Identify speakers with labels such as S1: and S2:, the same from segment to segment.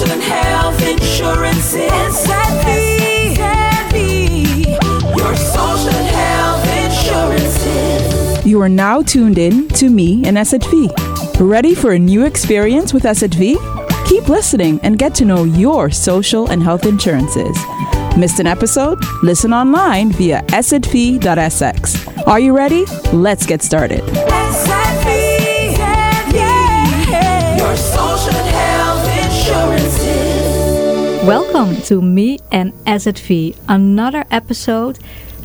S1: social and health insurances. Savvy, savvy. Your social and health insurances.
S2: You are now tuned in to me and SZV. Ready for a new experience with SZV? Keep listening and get to know your social and health insurances. Missed an episode? Listen online via szv.sx. Are you ready? Let's get started.
S3: Welcome to Me and SZV, another episode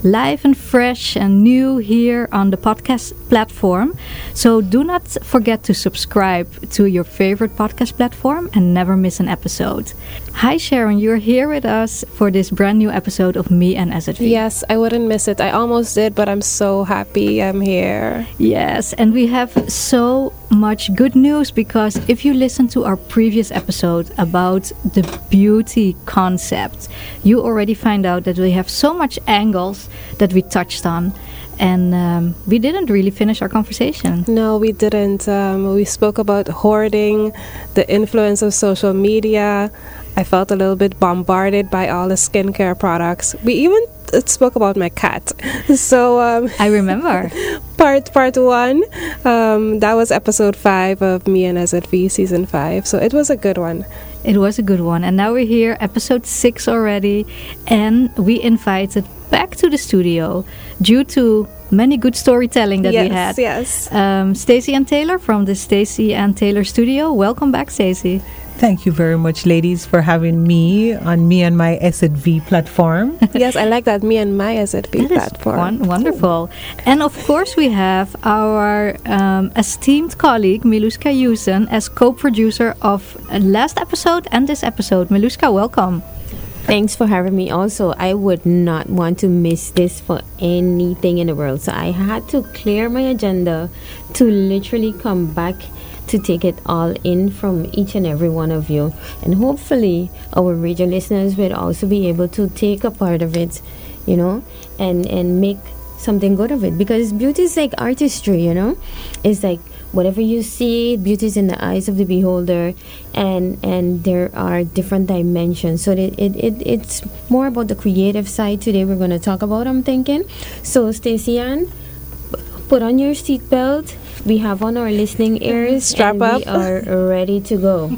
S3: live and fresh and new here on the podcast platform. So do not forget to subscribe to your favorite podcast platform and never miss an episode. Hi Charonne, you're here with us for this brand new episode of Me and SZV.
S4: Yes, I wouldn't miss it. I almost did, but I'm so happy I'm here.
S3: Yes, and we have so much good news because if you listen to our previous episode about the beauty concept, you already find out that we have so much angles that we touched on. And um, we didn't really finish our conversation.
S4: No, we didn't. Um, we spoke about hoarding, the influence of social media. I felt a little bit bombarded by all the skincare products. We even uh, spoke about my cat. So um,
S3: I remember.
S4: part part one, um, that was episode five of Me and SZV season five. So it was a good one.
S3: It was a good one. And now we're here, episode six already. And we invited back to the studio due to many good storytelling that
S4: yes,
S3: we had.
S4: yes.
S3: Um, Stacy-Ann Taylor from the Stacy-Ann Taylor studio. Welcome back, Stacy.
S5: Thank you very much, ladies, for having me on me and my SZV platform.
S4: yes, I like that. Me and my SZV
S3: That is
S4: platform.
S3: won- wonderful. And of course, we have our um, esteemed colleague, Milouschka Euson, as co producer of uh, last episode and this episode. Milouschka, welcome.
S6: Thanks for having me. Also, I would not want to miss this for anything in the world. So I had to clear my agenda to literally come back to take it all in from each and every one of you. And hopefully, our radio listeners will also be able to take a part of it, you know, and, and make something good of it. Because beauty is like artistry, you know? It's like whatever you see beauty is in the eyes of the beholder and and there are different dimensions so it, it, it it's more about the creative side today we're going to talk about i'm thinking so stacy ann put on your seatbelt we have on our listening ears
S4: Strap up.
S6: we are ready to go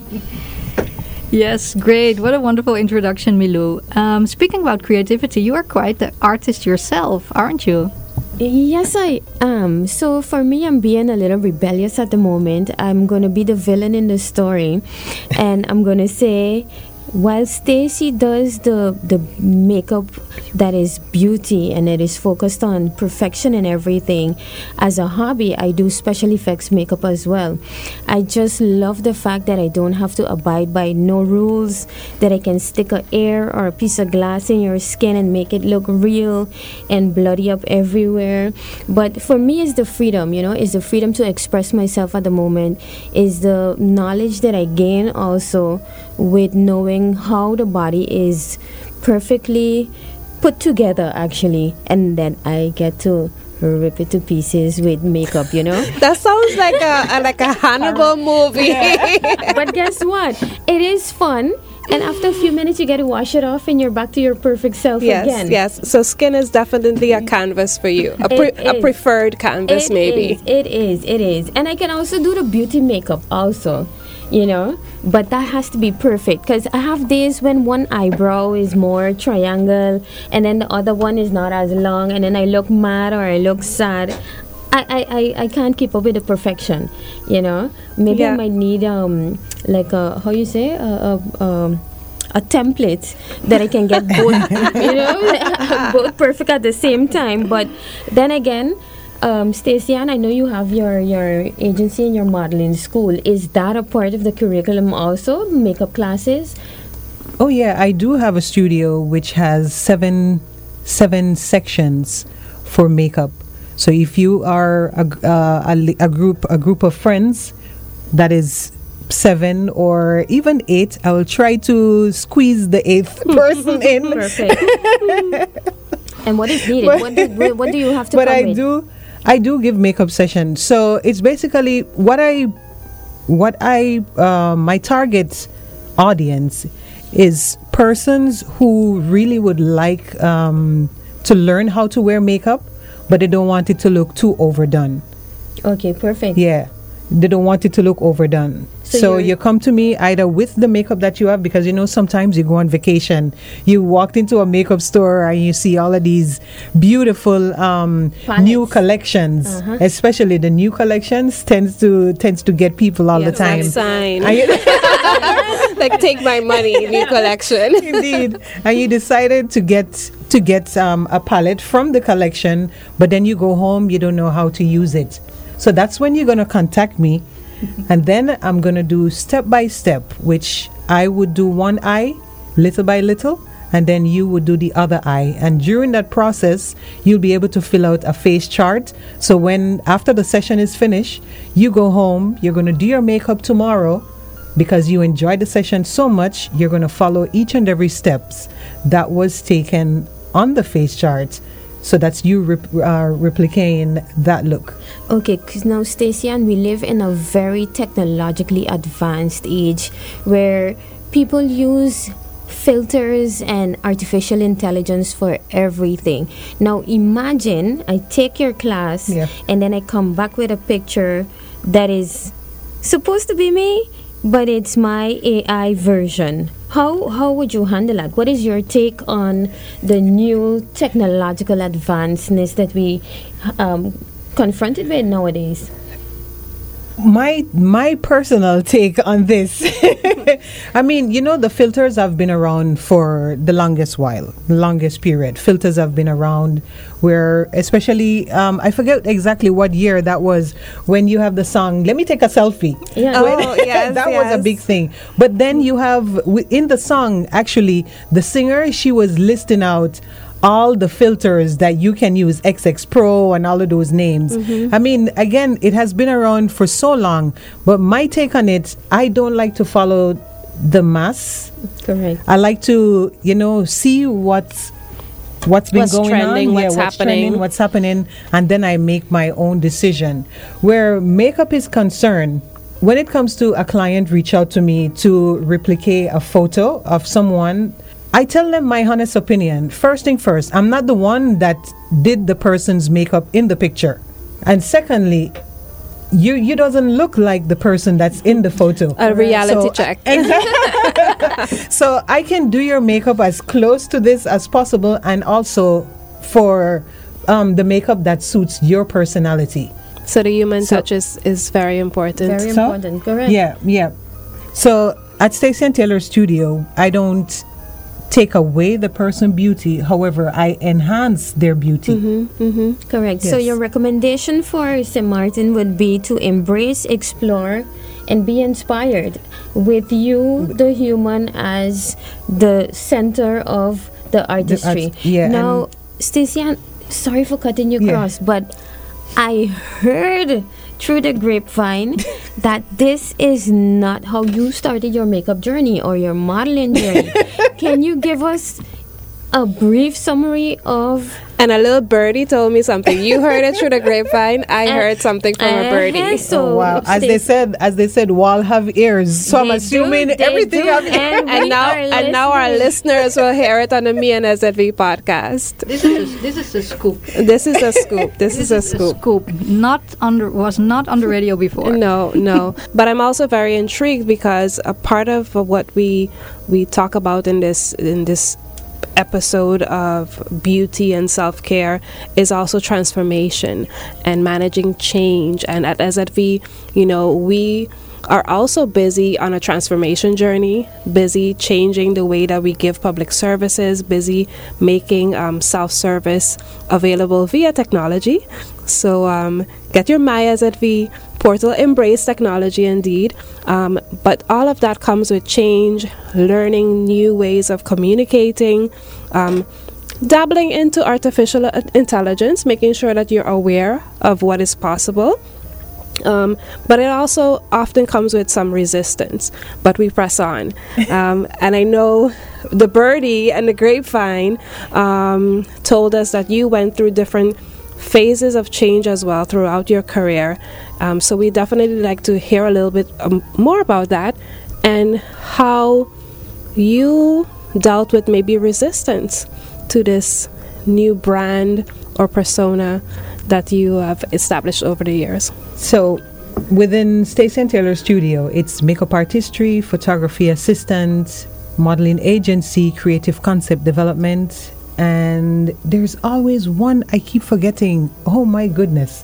S3: Yes, great. What a wonderful introduction, Milou. Um, speaking about creativity, you are quite the artist yourself, aren't you?
S6: Yes, I am. So for me, I'm being a little rebellious at the moment. I'm gonna be the villain in the story, and I'm gonna say, while Stacy does the the makeup that is beauty and it is focused on perfection and everything, as a hobby, I do special effects makeup as well. I just love the fact that I don't have to abide by no rules. That I can stick a air or a piece of glass in your skin and make it look real and bloody up everywhere. But for me, it's the freedom, you know, it's the freedom to express myself at the moment, is the knowledge that I gain also with knowing how the body is perfectly put together, actually, and then I get to rip it to pieces with makeup, you know.
S4: That sounds like a, a like a Hannibal movie.
S6: but guess what? It is fun. And after a few minutes, you get to wash it off, and you're back to your perfect self
S4: yes,
S6: again.
S4: yes. Yes, so skin is definitely a canvas for you, a, pre- a preferred canvas,
S6: It
S4: maybe.
S6: is, it is. It is. And I can also do the beauty makeup also, you know. But that has to be perfect because I have days when one eyebrow is more triangle and then the other one is not as long, and then I look mad or I look sad. I, I, I, I can't keep up with the perfection, you know. Maybe I might need um like a how you say a, a um a template that I can get both, you know, both perfect at the same time. But then again, um, Stacy-Ann, I know you have your your agency and your modeling school. Is that a part of the curriculum also? Makeup classes?
S5: oh yeah, I do have a studio which has seven seven sections for makeup. So if you are a, uh, a, a group a group of friends that is seven or even eight, I will try to squeeze the eighth person in.
S6: Perfect. and what is needed? What do, what do you have to
S5: but I
S6: with?
S5: do I do give makeup sessions. So it's basically what I what I uh, my target audience is persons who really would like um, to learn how to wear makeup, but they don't want it to look too overdone.
S6: Okay, perfect.
S5: Yeah. They don't want it to look overdone.
S6: So
S5: So,
S6: you're-
S5: come to me either with the makeup that you have because you know sometimes you go on vacation, you walked into a makeup store and you see all of these beautiful um, new collections.
S6: Uh-huh.
S5: Especially the new collections tends to tends to get people all the time.
S4: sign. Like take my money, new collection.
S5: Indeed. And you decided to get to get um, a palette from the collection, but then you go home, you don't know how to use it. So that's when you're going to contact me, and then I'm going to do step by step, which I would do one eye, little by little, and then you would do the other eye. And during that process, you'll be able to fill out a face chart. So when after the session is finished, you go home, you're going to do your makeup tomorrow because you enjoyed the session so much, you're going to follow each and every steps that was taken on the face chart. So that's you rep- uh, replicating that look.
S6: Okay, because now, Stacy-Ann we live in a very technologically advanced age where people use filters and artificial intelligence for everything. Now, imagine I take your class
S5: Yeah.
S6: and then I come back with a picture that is supposed to be me, but it's my AI version. How how would you handle that? What is your take on the new technological advancements that we um, confronted with nowadays?
S5: My my personal take on this. I mean you know the filters have been around for the longest while the longest period. Filters have been around where especially um, i forget exactly what year that was when you have the song let me take a selfie.
S6: Yeah.
S4: Oh, yes,
S5: that was a big thing. But then you have in the song actually the singer she was listing out all the filters that you can use xx pro and all of those names. Mm-hmm. I mean again it has been around for so long but my take on it i don't like to follow the mass.
S6: Correct.
S5: i like to you know see what's what's been
S4: What's
S5: going
S4: trending,
S5: on
S4: what's
S5: what's
S4: happening.
S5: trending, what's happening and then i make my own decision. Where makeup is concerned when it comes to a client reach out to me to replicate a photo of someone i tell them my honest opinion first thing first i'm not the one that did the person's makeup in the picture and secondly you you doesn't look like the person that's in the photo
S4: A reality
S5: So-
S4: check.
S5: so I can do your makeup as close to this as possible, and also for um, the makeup that suits your personality.
S4: So the human
S5: So-
S4: touch is, is very important.
S6: Very
S5: So-
S6: important. Correct.
S5: Yeah, yeah. So at Stacy-Ann Taylor Studio, I don't take away the person beauty. However, I enhance their beauty. Mm-hmm, mm-hmm.
S6: Correct. So your recommendation for St. Martin would be to embrace, explore, and be inspired with you, the human, as the center of the artistry.
S5: yeah,
S6: Now, Stacey, sorry for cutting you
S5: Yeah.
S6: cross, but I heard through the grapevine that this is not how you started your makeup journey or your modeling journey. Can you give us a brief summary of
S4: And a little birdie told me something. You heard it through the grapevine. I heard something from a birdie.
S6: Uh, so
S5: oh wow! As they
S6: Stace-
S5: said, as they said, wall have ears. So I'm assuming
S6: do,
S5: everything.
S6: do,
S5: Have
S6: and,
S4: And now,
S6: are
S4: and now our listeners will hear it on the Me and SZV podcast.
S3: This is a, this is a scoop.
S4: This is a scoop. This is a scoop.
S3: Scoop. Not under was not on the radio before.
S4: No, no. but I'm also very intrigued because a part of what we we talk about in this in this episode of beauty and self-care is also transformation and managing change and at SZV, you know, we are also busy on a transformation journey, busy changing the way that we give public services, busy making um, self service available via technology. So um, get your MySZV portal, embrace technology indeed. Um, but all of that comes with change, learning new ways of communicating. Um, dabbling into artificial uh, intelligence, making sure that you're aware of what is possible. Um, but it also often comes with some resistance, but we press on. Um, and I know the birdie and the grapevine um, told us that you went through different phases of change as well throughout your career. Um, so we definitely like to hear a little bit um, more about that and how you dealt with maybe resistance to this new brand or persona that you have established over the years?
S5: So, within Stacy-Ann Taylor Studio, it's makeup artistry, photography assistant, modeling agency, creative concept development, and there's always one I keep forgetting. Oh my goodness,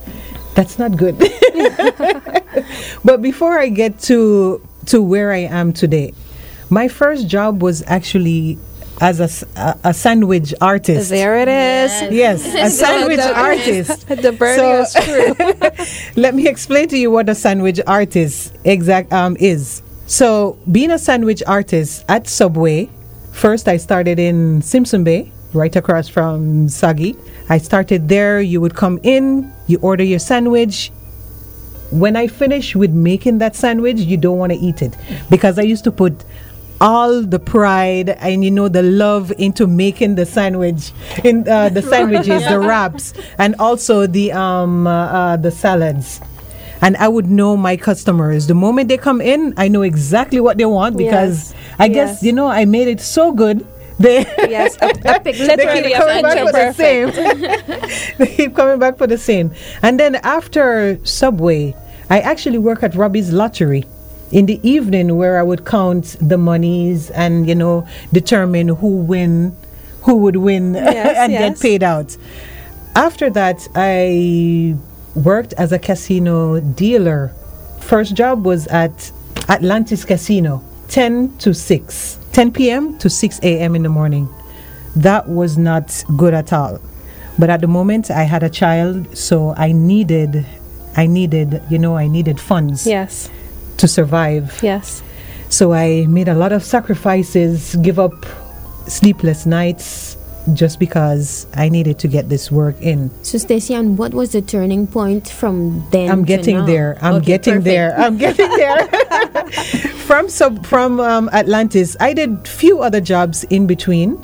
S5: that's not good. but before I get to to where I am today, my first job was actually as a a sandwich artist.
S4: There it is.
S5: Yes, a sandwich
S4: the-
S5: artist.
S4: The burning
S5: So-
S4: is true.
S5: Let me explain to you what a sandwich artist exact um, is. So, being a sandwich artist at Subway, first I started in Simpson Bay, right across from Sagi. I started there. You would come in, you order your sandwich. When I finish with making that sandwich, you don't want to eat it because I used to put all the pride and you know the love into making the sandwich in uh, the sandwiches the wraps and also the um uh, uh, the salads and I would know my customers the moment they come in I know exactly what they want because
S4: Yes.
S5: I guess you know I made it so good they
S4: yes, a, a pic-
S5: they keep coming back for the same. they keep coming back for the same. And then after Subway, I actually work at Robbie's Lottery in the evening where I would count the monies and you know determine who win, who would win
S4: Yes,
S5: and get paid out. After that, I worked as a casino dealer. First job was at Atlantis Casino, 10 to 6, 10 p.m. to 6 a.m. in the morning. That was not good at all. But at the moment, I had a child, so I needed, I needed, you know, I needed funds
S4: Yes,
S5: to survive.
S4: yes.
S5: So I made a lot of sacrifices, give up sleepless nights, just because I needed to get this work in.
S6: So, Stacey, and what was the turning point from then?
S5: I'm
S6: to
S5: getting
S6: now?
S5: there. I'm
S6: Okay,
S5: getting
S6: perfect.
S5: there. I'm getting there. from sub from um, Atlantis, I did few other jobs in between.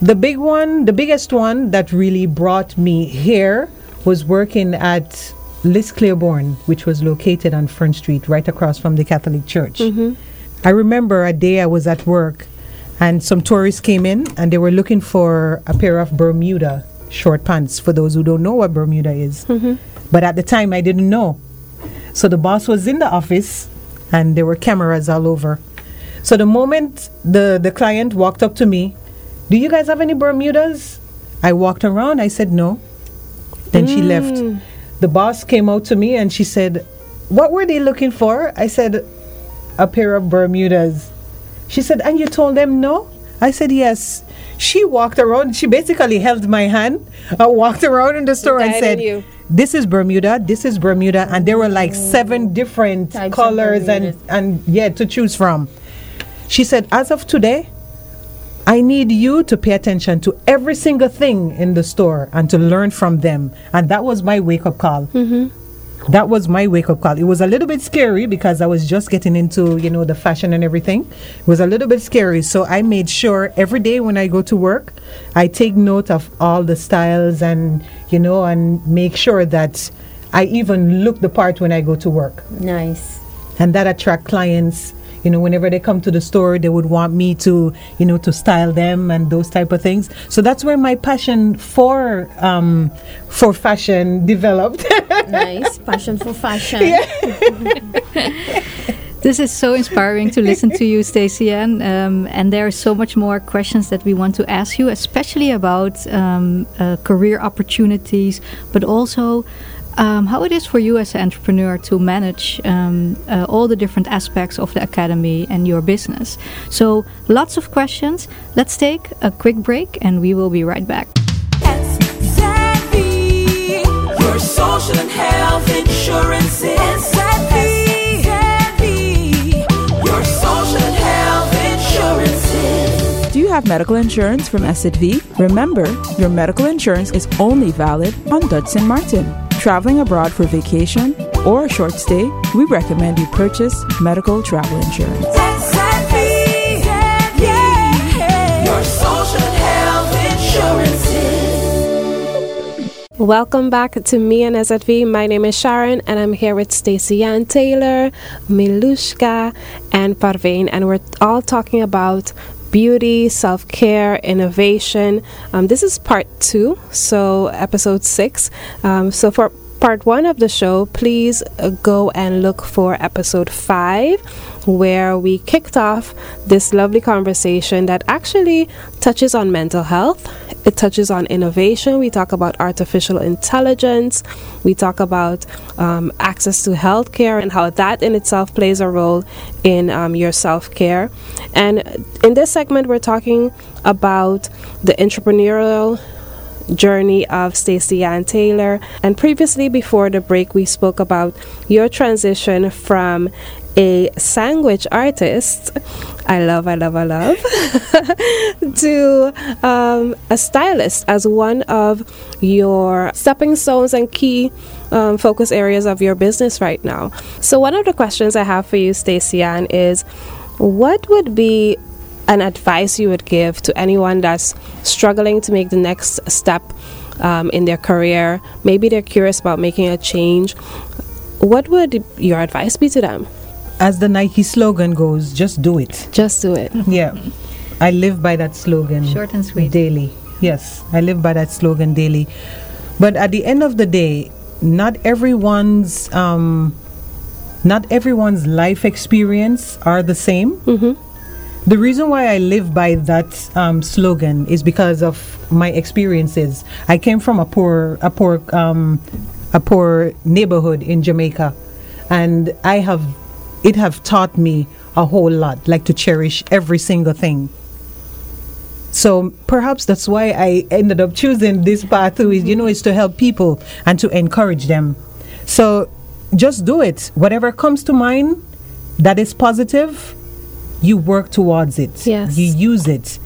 S5: The big one, the biggest one that really brought me here was working at Liz Claiborne, which was located on Front Street, right across from the Catholic Church. I remember a day I was at work and some tourists came in and they were looking for a pair of Bermuda short pants for those who don't know what Bermuda is. But at the time I didn't know. So the boss was in the office and there were cameras all over. So the moment the, the client walked up to me, Do you guys have any Bermudas? I walked around, I said no. Then she left. The boss came out to me and she said, What were they looking for? I said, A pair of Bermudas. She said, And you told them no? I said, Yes. She walked around, she basically held my hand, uh, walked around in the store and said,
S4: you.
S5: This is Bermuda, this is Bermuda, and there were like seven different
S6: Types
S5: colors and, and yeah, to choose from. She said, As of today, I need you to pay attention to every single thing in the store and to learn from them. And that was my wake up call. Mm-hmm. That was my wake up call. It was a little bit scary because I was just getting into, you know, the fashion and everything. It was a little bit scary. So I made sure every day when I go to work, I take note of all the styles and, you know, and make sure that I even look the part when I go to work
S6: Nice.
S5: and that attract clients you know whenever they come to the store they would want me to you know to style them and those type of things so that's where my passion for um for fashion developed
S6: nice. Passion for fashion.
S3: This is so inspiring to listen to you, Stacy-Ann. Um, and there are so much more questions that we want to ask you, especially about um, uh, career opportunities, but also um, how it is for you as an entrepreneur to manage um, uh, all the different aspects of the academy and your business. So, lots of questions. Let's take a quick break and we will be right back.
S1: Your social and health insurance
S2: Do you have medical insurance from SZV? Remember, your medical insurance is only valid on Dutch St. Martin. Traveling abroad for vacation or a short stay, we recommend you purchase medical travel insurance.
S1: SZV, yeah, your social and health insurance is.
S4: Welcome back to me and SZV. My name is Charonne, and I'm here with Stacy-Ann Taylor, Milouschka, and Parveen, and we're all talking about beauty, self care, innovation. Um, this is part two, so episode six. Um, so for part one of the show, please uh, go and look for episode five, where we kicked off this lovely conversation that actually touches on mental health. It touches on innovation. We talk about artificial intelligence. We talk about um, access to healthcare and how that in itself plays a role in um, your self care. And in this segment, we're talking about the entrepreneurial journey of Stacy-Ann Taylor. And previously, before the break, we spoke about your transition from a sandwich artist. I love, I love, I love. to um, a stylist as one of your stepping stones and key um, focus areas of your business right now. So, one of the questions I have for you, Stacy-Ann, is what would be an advice you would give to anyone that's struggling to make the next step um, in their career? Maybe they're curious about making a change. What would your advice be to them?
S5: As the Nike slogan goes, just do it.
S4: Just do it.
S5: Yeah. I live by that slogan.
S3: Short and sweet.
S5: Daily. Yes, I live by that slogan daily. But at the end of the day, not everyone's um, not everyone's life experience are the same.
S4: Mm-hmm.
S5: The reason why I live by that um, slogan is because of my experiences. I came from a poor, a poor, um, a poor neighborhood in Jamaica, and I have, it have taught me a whole lot, like to cherish every single thing. So perhaps that's why I ended up choosing this path. Is you know, is to help people and to encourage them. So just do it. Whatever comes to mind that is positive, you work towards it.
S4: Yes.
S5: You use it.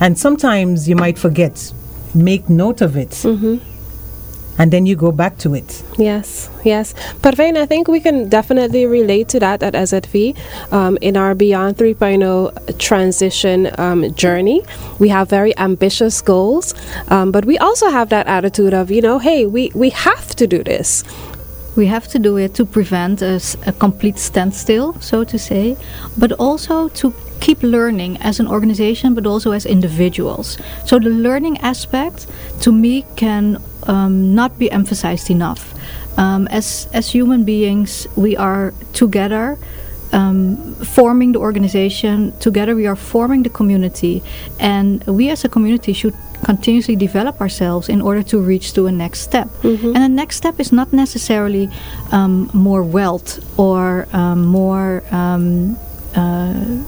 S5: And sometimes you might forget. Make note of it.
S4: Mm-hmm.
S5: And then you go back to it.
S4: Yes, yes. Parveen, I think we can definitely relate to that at SZV. Um, in our Beyond 3.0 transition um, journey, we have very ambitious goals, um, but we also have that attitude of, you know, hey, we, we have to do this.
S3: We have to do it to prevent a complete standstill, so to say, but also to keep learning as an organization, but also as individuals. So the learning aspect, to me, can um, not be emphasized enough. Um, as as human beings, we are together. Um, forming the organization together, we are forming the community, and we as a community should continuously develop ourselves in order to reach to a next step. And the next step is not necessarily um, more wealth or um, more. Uh,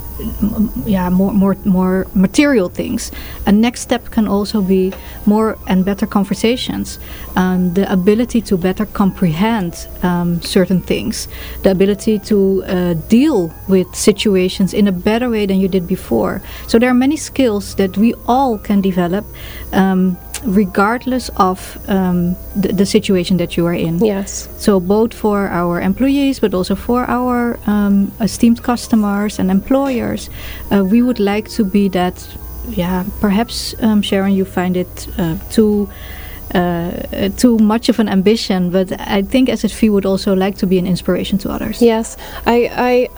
S3: yeah, more, more, more material things. A next step can also be more and better conversations, um, the ability to better comprehend um, certain things, the ability to uh, deal with situations in a better way than you did before. So there are many skills that we all can develop. Um, regardless of um, the, the situation that you are in.
S4: Yes.
S3: So both for our employees, but also for our um, esteemed customers and employers, uh, we would like to be that. Yeah, perhaps um, Charonne, you find it uh, too. Uh, too much of an ambition, but I think SZV would also like to be an inspiration to others.
S4: Yes, I, I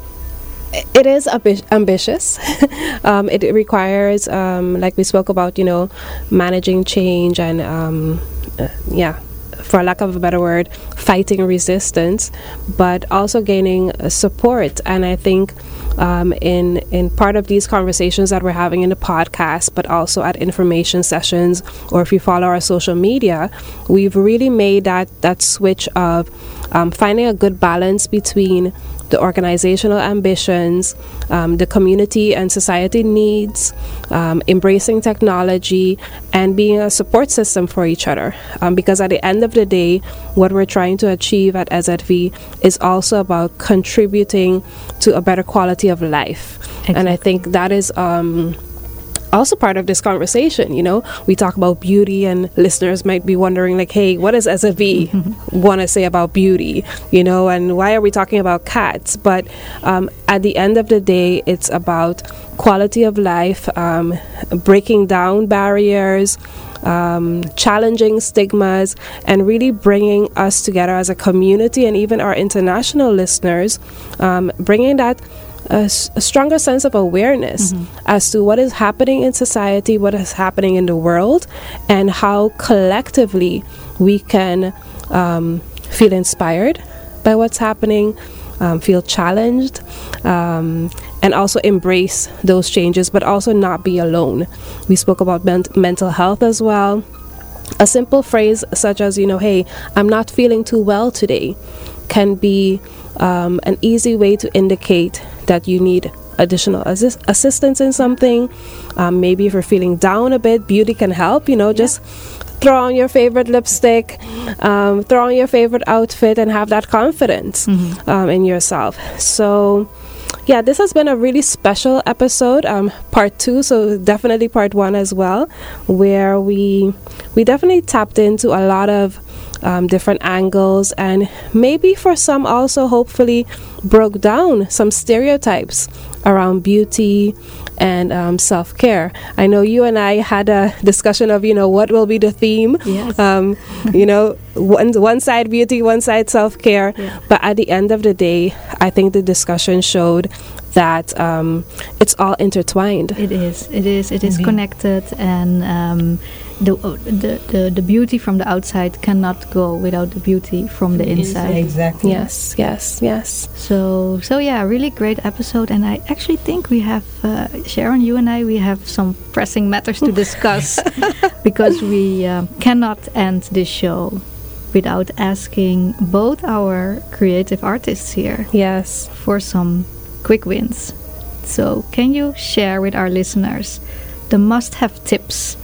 S4: it is ambi- ambitious. um, it, requires, um, like we spoke about, you know, managing change and, um, uh, yeah, for lack of a better word, fighting resistance, but also gaining uh, support. And I think um, in in part of these conversations that we're having in the podcast, but also at information sessions, or if you follow our social media, we've really made that that switch of um, finding a good balance between the organizational ambitions, um, the community and society needs, um, embracing technology, and being a support system for each other. Um, because at the end of the day, what we're trying to achieve at SZV is also about contributing to a better quality of life. And I think that is. Also part of this conversation you know we talk about beauty and listeners might be wondering like hey what does SZV want to say about beauty you know and why are we talking about cats but um, at the end of the day it's about quality of life um, breaking down barriers um, challenging stigmas, and really bringing us together as a community and even our international listeners, um, bringing that. A, a stronger sense of awareness as to what is happening in society, what is happening in the world, and how collectively we can um, feel inspired by what's happening, um, feel challenged, um, and also embrace those changes, but also not be alone. We spoke about ment- mental health as well. A simple phrase such as, you know, hey, I'm not feeling too well today, can be um, an easy way to indicate that you need additional assist- assistance in something. Um, maybe if you're feeling down a bit, beauty can help, you know, just throw on your favorite lipstick, um, throw on your favorite outfit, and have that confidence um, in yourself. So, yeah, this has been a really special episode, um, part two. So definitely part one as well, where we we definitely tapped into a lot of um, different angles, and maybe for some also hopefully broke down some stereotypes around beauty and um, self care. I know you and I had a discussion of you know what will be the theme.
S3: Yes.
S4: Um, you know, one one side beauty, one side self care.
S3: Yeah.
S4: But at the end of the day, I think the discussion showed that um, it's all intertwined.
S3: It is. It is. It is
S5: Indeed.
S3: connected, and um, the, uh, the the the beauty from the outside cannot go without the beauty from the inside.
S5: Exactly.
S4: Yes, yes, yes.
S3: So so yeah, really great episode, and I actually think we have uh, Charonne, you and I, we have some pressing matters to discuss because we um, cannot end this show without asking both our creative artists here
S4: Yes.
S3: for some quick wins. So, can you share with our listeners the must have tips?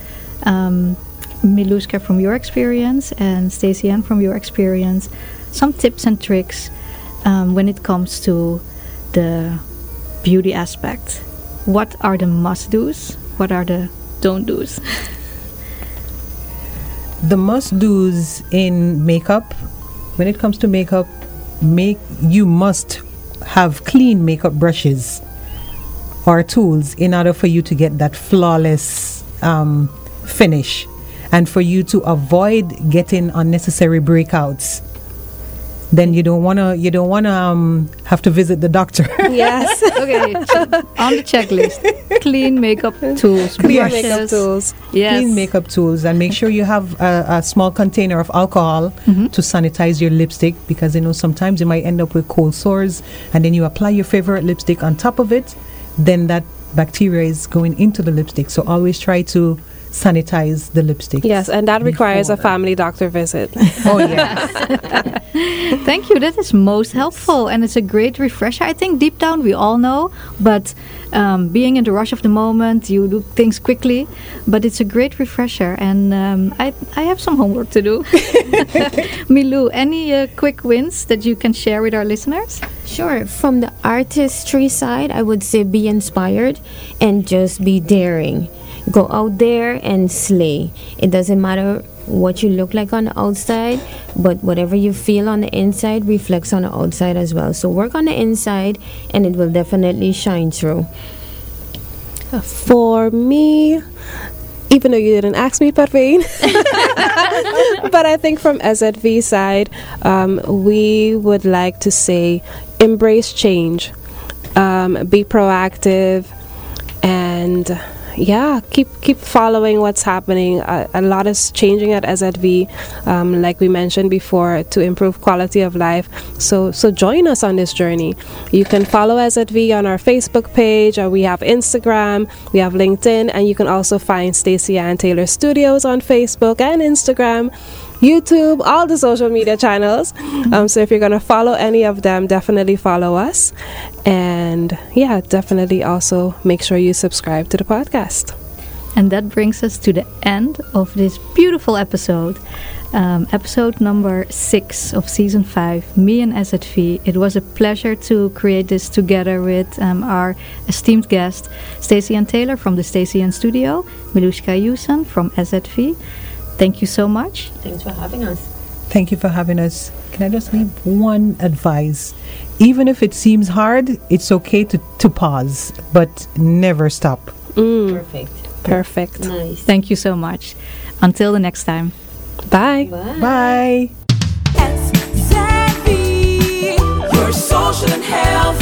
S3: Um, Milouschka, from your experience, and Stacy-Ann, from your experience, some tips and tricks um, when it comes to the beauty aspect. What are the must do's? What are the don't do's?
S5: the must do's in makeup when it comes to makeup make you must have clean makeup brushes or tools in order for you to get that flawless um, finish and for you to avoid getting unnecessary breakouts then you don't want to you don't want to um, have to visit the doctor
S4: Yes.
S3: okay, on the checklist clean makeup tools,
S4: Clear
S3: brushes.
S4: makeup tools.
S3: Yes.
S5: clean makeup tools and make sure you have a, a small container of alcohol
S3: Mhm.
S5: to sanitize your lipstick because you know sometimes you might end up with cold sores and then you apply your favorite lipstick on top of it then that bacteria is going into the lipstick so always try to sanitize the lipstick
S4: Yes, and that requires a family doctor visit.
S5: oh yes.
S3: Thank you. That is most helpful, and it's a great refresher. I think deep down we all know, but um, being in the rush of the moment, you do things quickly. But it's a great refresher, and um, I I have some homework to do. Milou, any uh, quick wins that you can share with our listeners?
S6: Sure. From the artistry side, I would say be inspired and just be daring. Go out there and slay. It doesn't matter what you look like on the outside, but whatever you feel on the inside reflects on the outside as well. So work on the inside and it will definitely shine through.
S4: For me, even though you didn't ask me, Parveen, but I think from SZV side, um, we would like to say embrace change, um, be proactive, and yeah, keep keep following what's happening. A, a lot is changing at SZV, um, like we mentioned before, to improve quality of life. So so join us on this journey. You can follow SZV on our Facebook page, or we have Instagram, we have LinkedIn, and you can also find Stacy-Ann Taylor Studios on Facebook and Instagram. YouTube, all the social media channels. Um, so if you're going to follow any of them, definitely follow us. And yeah, definitely also make sure you subscribe to the podcast.
S3: And that brings us to the end of this beautiful episode. Um, episode number six of season five, me and SZV. It was a pleasure to create this together with um, our esteemed guest, Stacy-Ann Taylor from the Stacy-Ann Studio, Milouschka Euson from SZV. Thank you so much.
S6: Thanks for having us.
S5: thank you for having us can i just leave one advice even if it seems hard it's okay to, to pause but never stop
S4: Mm,
S6: Perfect.
S4: perfect.
S6: Nice.
S3: Thank you so much. Until the next time.
S4: Bye.
S5: Bye.
S1: Savvy, your social and health